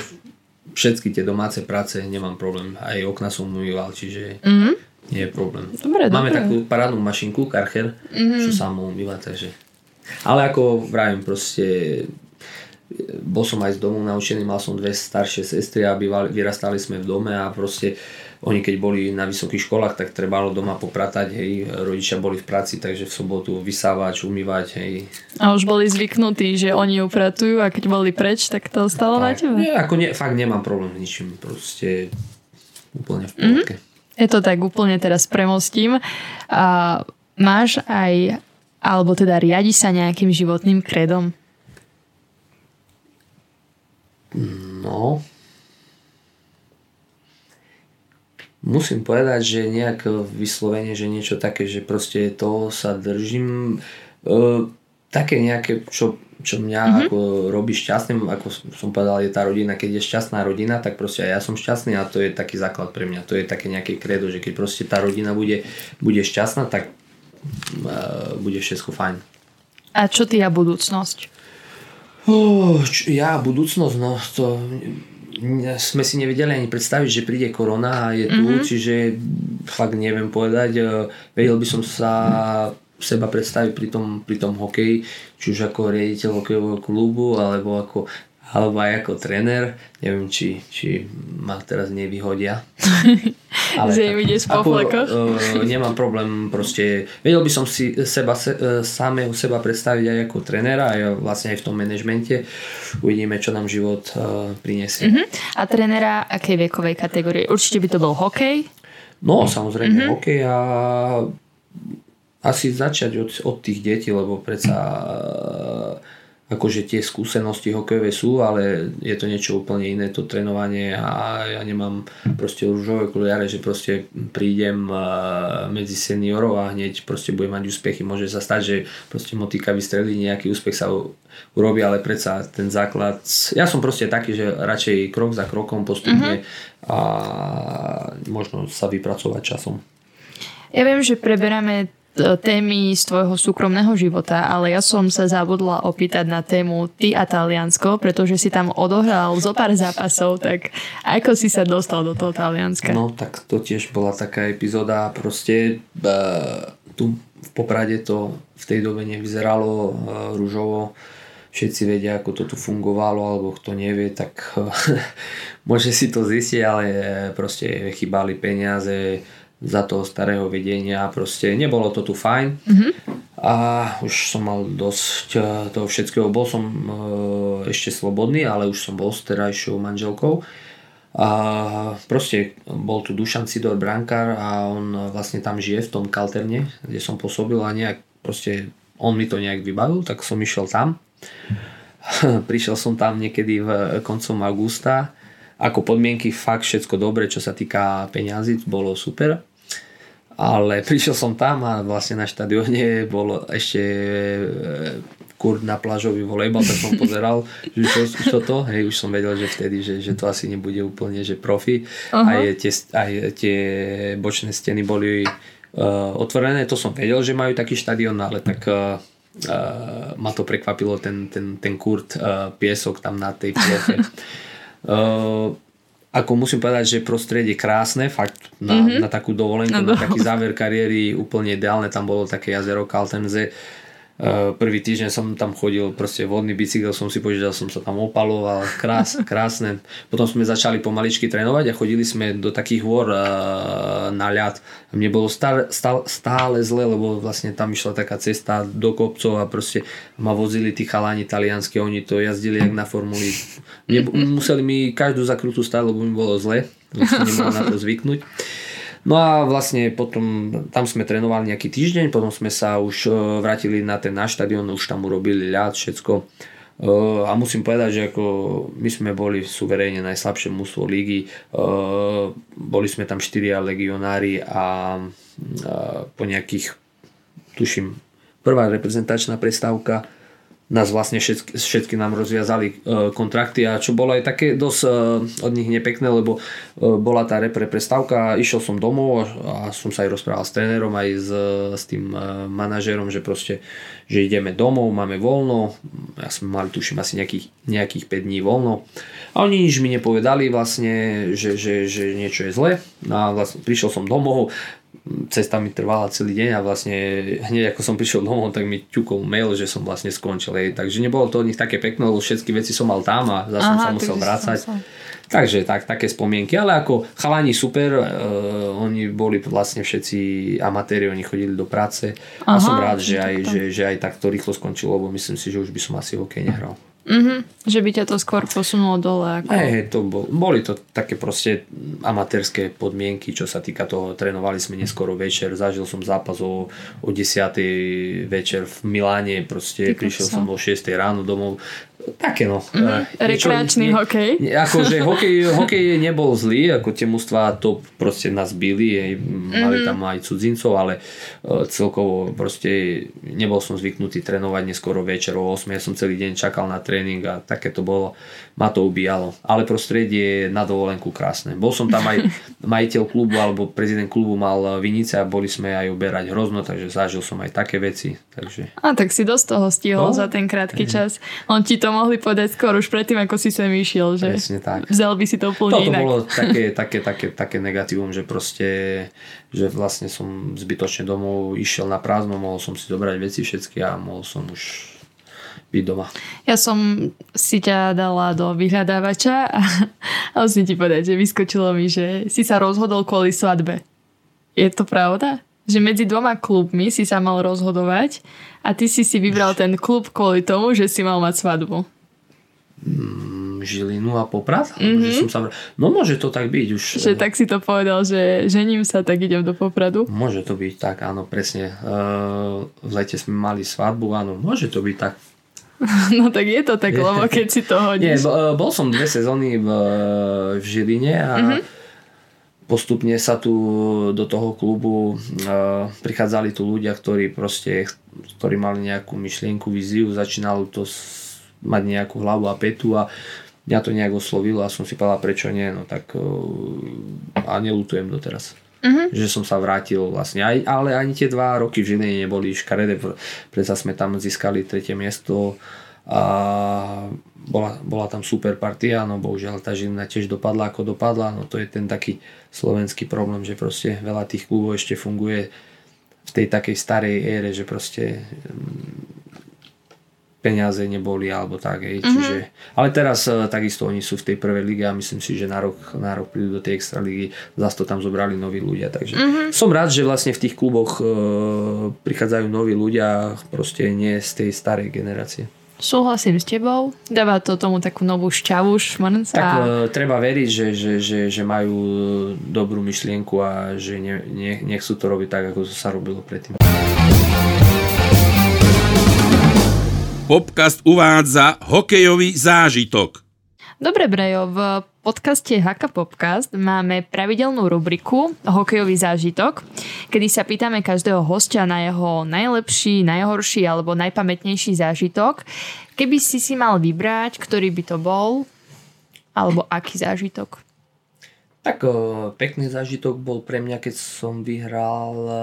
S3: všetky tie domáce práce nemám problém. Aj okna som umýval, čiže mm-hmm. nie je problém.
S2: Dobre,
S3: Máme
S2: dobre.
S3: takú parádnu mašinku, Karcher, mm-hmm. čo sa mu umýva, takže... Ale ako vravím, proste bol som aj z domu naučený, mal som dve staršie sestry a bývali, vyrastali sme v dome a proste oni keď boli na vysokých školách, tak trebalo doma popratať, hej, rodičia boli v práci, takže v sobotu vysávať, umývať, hej.
S2: A už boli zvyknutí, že oni upratujú a keď boli preč, tak to ostalo tak, na tebe?
S3: Nie, ako nie, fakt nemám problém s ničím, proste úplne v pohľadke.
S2: Mm-hmm. Je to tak, úplne teraz premostím. A máš aj, alebo teda riadi sa nejakým životným kredom?
S3: No, musím povedať, že nejak vyslovene, že niečo také, že proste toho sa držím. E, také nejaké, čo, čo mňa mm-hmm. ako robí šťastným, ako som povedal, je tá rodina, keď je šťastná rodina, tak proste aj ja som šťastný a to je taký základ pre mňa. To je také nejaké kredo, že keď proste tá rodina bude, bude šťastná, tak uh, bude všetko fajn.
S2: A čo ty a budúcnosť?
S3: Uh, ja budúcnosť, no to sme si nevedeli ani predstaviť, že príde korona a je tu, mm-hmm. čiže fakt neviem povedať. E, vedel by som sa seba predstaviť pri tom, pri tom hokeji, či už ako riaditeľ hokejového klubu, alebo ako alebo aj ako tréner. Neviem, či, či ma teraz nevyhodia.
S2: Ale že im ideš po flekoch?
S3: Uh, nemám problém, proste vedel by som si seba, se, uh, samého seba predstaviť aj ako trénera, aj vlastne aj v tom manažmente. Uvidíme, čo nám život uh, prinesie.
S2: Uh-huh. A trénera akej vekovej kategórie? Určite by to bol hokej?
S3: No, samozrejme uh-huh. hokej a asi začať od, od tých detí, lebo predsa uh, akože tie skúsenosti hokejové sú, ale je to niečo úplne iné, to trénovanie a ja nemám proste rúžové okuliare, že proste prídem medzi seniorov a hneď proste budem mať úspechy. Môže sa stať, že proste motika vystrelí, nejaký úspech sa urobí, ale predsa ten základ... Ja som proste taký, že radšej krok za krokom postupne uh-huh. a možno sa vypracovať časom.
S2: Ja viem, že preberáme témy z tvojho súkromného života, ale ja som sa zabudla opýtať na tému ty a Taliansko, pretože si tam odohral zo pár zápasov, tak ako si sa dostal do toho Talianska?
S3: No, tak to tiež bola taká epizóda, proste uh, tu v Poprade to v tej dobe nevyzeralo uh, rúžovo, všetci vedia, ako to tu fungovalo, alebo kto nevie, tak môže si to zistiť, ale proste chýbali peniaze, za toho starého vedenia. Proste nebolo to tu fajn. Mm-hmm. A už som mal dosť e, toho všetkého. Bol som e, ešte slobodný, ale už som bol s terajšou manželkou. A proste bol tu Dušan Sidor Brankár a on vlastne tam žije v tom kalterne, kde som pôsobil a nejak proste on mi to nejak vybavil, tak som išiel tam. Prišiel som tam niekedy v koncom augusta. Ako podmienky fakt všetko dobre, čo sa týka peňazí, bolo super ale prišiel som tam a vlastne na štadióne bol ešte e, kurt na plážový volejbal, tak som pozeral, že čo, čo to, hej, už som vedel, že vtedy, že, že to asi nebude úplne, že profi. Uh-huh. Aj, tie, aj tie bočné steny boli uh, otvorené, to som vedel, že majú taký štadión, ale tak uh, uh, ma to prekvapilo, ten, ten, ten kurt, uh, piesok tam na tej ploche. Uh, ako musím povedať, že prostredie krásne, fakt na, mm-hmm. na takú dovolenku, no, na taký záver kariéry úplne ideálne, tam bolo také jazero Kaltenze, prvý týždeň som tam chodil, proste vodný bicykel som si požiadal, som sa tam opaloval, krás, krásne. Potom sme začali pomaličky trénovať a chodili sme do takých hôr uh, na ľad. Mne bolo stále, stále, zle, lebo vlastne tam išla taká cesta do kopcov a proste ma vozili tí chalani talianskí, oni to jazdili jak na formuli. Mne, museli mi každú zakrutú stáť, lebo mi bolo zle, vlastne nemohol na to zvyknúť. No a vlastne potom tam sme trénovali nejaký týždeň, potom sme sa už e, vrátili na ten náš štadión, už tam urobili ľad, všetko. E, a musím povedať, že ako my sme boli suverejne najslabšie mústvo lígy. E, boli sme tam štyria legionári a po nejakých, tuším, prvá reprezentačná prestávka nás vlastne všetky, všetky nám rozviazali e, kontrakty a čo bolo aj také dosť e, od nich nepekné, lebo e, bola tá repre prestávka, išiel som domov a som sa aj rozprával s trénerom aj s, s tým manažerom, že proste, že ideme domov, máme voľno, ja som mali tuším asi nejakých, nejakých 5 dní voľno. A oni nič mi nepovedali vlastne, že, že, že niečo je zle no a vlastne prišiel som domov, cesta mi trvala celý deň a vlastne hneď ako som prišiel domov, tak mi ťukol mail, že som vlastne skončil. Ej. Takže nebolo to od nich také pekné, lebo všetky veci som mal tam a zase som sa musel vrácať. Som Takže tak, také spomienky, ale ako chalani super, uh, oni boli vlastne všetci amatéri, oni chodili do práce Aha, a som rád, že aj, že, že aj takto rýchlo skončilo, lebo myslím si, že už by som asi hokej nehral.
S2: Mm-hmm, že by ťa to skôr posunulo dole. Ako...
S3: Hey, to bol, boli to také proste amatérske podmienky, čo sa týka toho. Trénovali sme neskoro večer, zažil som zápas o, o 10. večer v Miláne, proste Ty prišiel som o 6. ráno domov. Také no.
S2: Mm-hmm. Rekreačný hokej.
S3: Ne, akože hokej, hokej nebol zlý, ako tie mužstva to proste nás byli, aj, mali mm-hmm. tam aj cudzincov, ale uh, celkovo proste nebol som zvyknutý trénovať neskoro večer o 8, ja som celý deň čakal na tréning a také to bolo, ma to ubíjalo. Ale prostredie na dovolenku krásne. Bol som tam aj majiteľ klubu alebo prezident klubu mal vinice a boli sme aj uberať hrozno, takže zažil som aj také veci. Takže...
S2: A tak si dosť toho stihol no? za ten krátky čas. On ti to mohli povedať skôr už predtým, ako si sem išiel, že
S3: Presne tak.
S2: vzal by si to úplne
S3: Toto
S2: inak.
S3: bolo také, také, také, také negatívum, že proste, že vlastne som zbytočne domov išiel na prázdno, mohol som si zobrať veci všetky a mohol som už byť doma.
S2: Ja som si ťa dala do vyhľadávača a, a musím ti povedať, že vyskočilo mi, že si sa rozhodol kvôli svadbe. Je to pravda? Že medzi dvoma klubmi si sa mal rozhodovať a ty si si vybral ten klub kvôli tomu, že si mal mať svadbu.
S3: Mm, Žilinu a Poprad? Mm-hmm. Že som sa... No môže to tak byť už.
S2: Že tak si to povedal, že žením sa, tak idem do Popradu.
S3: Môže to byť tak, áno, presne. Uh, v lete sme mali svadbu, áno, môže to byť tak.
S2: No tak je to tak, lebo keď si to
S3: Nie,
S2: hodíš.
S3: bol, bol som dve sezóny v, v Žiline a
S2: Mhm.
S3: Postupne sa tu do toho klubu uh, prichádzali tu ľudia, ktorí proste, ktorí mali nejakú myšlienku, víziu, začínalo to mať nejakú hlavu a petu a mňa to nejak oslovilo a som si povedal, prečo nie, no tak uh, a nelutujem doteraz.
S2: Mhm.
S3: Že som sa vrátil vlastne, aj, ale ani tie dva roky v Žiline neboli škaredé, pr- predsa sme tam získali tretie miesto a bola, bola tam super partia, no bohužiaľ tá Žilina tiež dopadla ako dopadla, no to je ten taký slovenský problém, že proste veľa tých klubov ešte funguje v tej takej starej ére, že proste mm, peniaze neboli alebo tak, hej. Čiže, ale teraz e, takisto oni sú v tej prvej lige a myslím si, že na rok, na rok prídu do tej extra ligy, zase to tam zobrali noví ľudia, takže som rád, že vlastne v tých kluboch e, prichádzajú noví ľudia, proste nie z tej starej generácie.
S2: Súhlasím s tebou. Dáva to tomu takú novú šťavu, šmrnc.
S3: Tak
S2: a...
S3: e, treba veriť, že, že, že, že majú e, dobrú myšlienku a že ne, ne, nechcú to robiť tak, ako to sa robilo predtým.
S1: Popcast uvádza hokejový zážitok.
S2: Dobre, Brejo, v podcaste Haka Popcast máme pravidelnú rubriku Hokejový zážitok, kedy sa pýtame každého hostia na jeho najlepší, najhorší alebo najpamätnejší zážitok. Keby si si mal vybrať, ktorý by to bol, alebo aký zážitok?
S3: Tak pekný zážitok bol pre mňa, keď som vyhral e,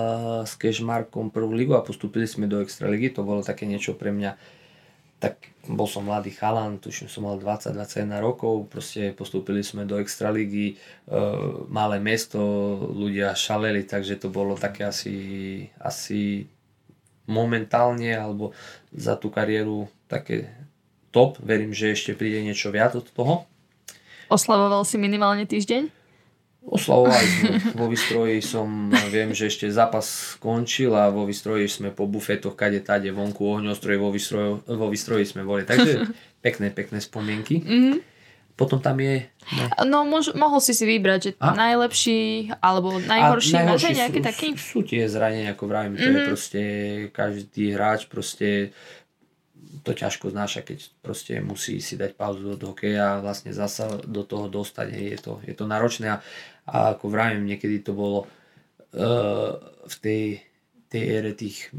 S3: s Kešmarkom prvú ligu a postupili sme do Extraligy. To bolo také niečo pre mňa, tak bol som mladý chalan, tuším som mal 20-21 rokov, proste postúpili sme do Extraligy, e, malé mesto, ľudia šaleli, takže to bolo také asi, asi momentálne alebo za tú kariéru také top. Verím, že ešte príde niečo viac od toho.
S2: Oslavoval si minimálne týždeň?
S3: Oslavovali sme vo výstroji som, viem, že ešte zápas skončil a vo výstroji sme po bufetoch kade tade vonku ohňostroje vo výstroji, vo výstroji sme boli. Takže pekné, pekné spomienky.
S2: Mhm.
S3: Potom tam je... No,
S2: No, mož, mohol si si vybrať, že
S3: A?
S2: najlepší alebo najhorší.
S3: a najhorší
S2: nejaký
S3: sú,
S2: taký?
S3: Sú tie zranenia, ako vravím, to je proste každý hráč proste to ťažko znáša, keď proste musí si dať pauzu od hokeja a vlastne zasa do toho dostať. Hej, je, to, je to náročné a, a ako vravím, niekedy to bolo uh, v tej, tej ére tých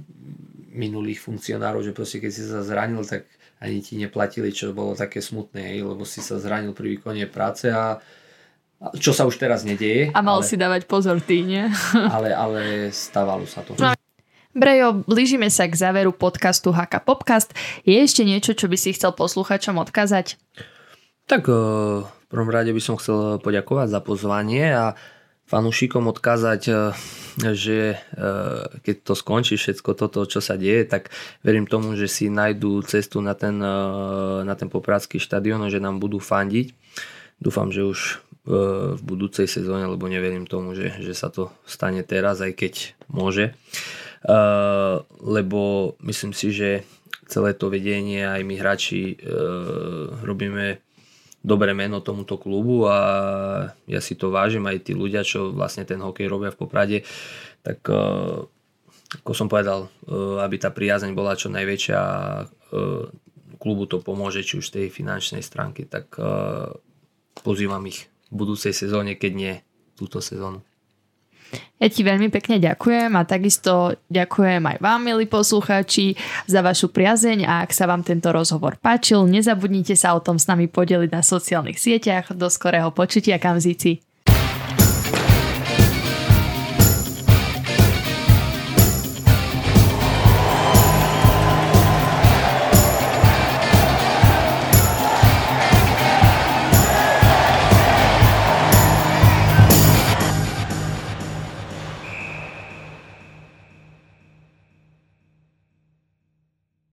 S3: minulých funkcionárov, že proste keď si sa zranil, tak ani ti neplatili, čo bolo také smutné, hej, lebo si sa zranil pri výkone práce a čo sa už teraz nedieje.
S2: A mal
S3: ale,
S2: si dávať pozor ty, nie?
S3: ale, ale stávalo sa to.
S2: Brejo, blížime sa k záveru podcastu Haka Popcast. Je ešte niečo, čo by si chcel posluchačom odkázať?
S3: Tak v prvom rade by som chcel poďakovať za pozvanie a fanúšikom odkázať, eh, že eh, keď to skončí všetko toto, čo sa deje, tak verím tomu, že si nájdú cestu na ten, na ten popradský štadión, že nám budú fandiť. Dúfam, že už v budúcej sezóne, lebo neverím tomu, že, že sa to stane teraz, aj keď môže. Lebo myslím si, že celé to vedenie, aj my hráči robíme dobré meno tomuto klubu a ja si to vážim, aj tí ľudia, čo vlastne ten hokej robia v Poprade, tak uh, ako som povedal, uh, aby tá priazeň bola čo najväčšia a uh, klubu to pomôže, či už z tej finančnej stránky, tak pozývam ich v budúcej sezóne, keď nie túto sezónu.
S2: Ja ti veľmi pekne ďakujem a takisto ďakujem aj vám, milí poslucháči, za vašu priazeň a ak sa vám tento rozhovor páčil, nezabudnite sa o tom s nami podeliť na sociálnych sieťach. Do skorého počutia, kamzíci.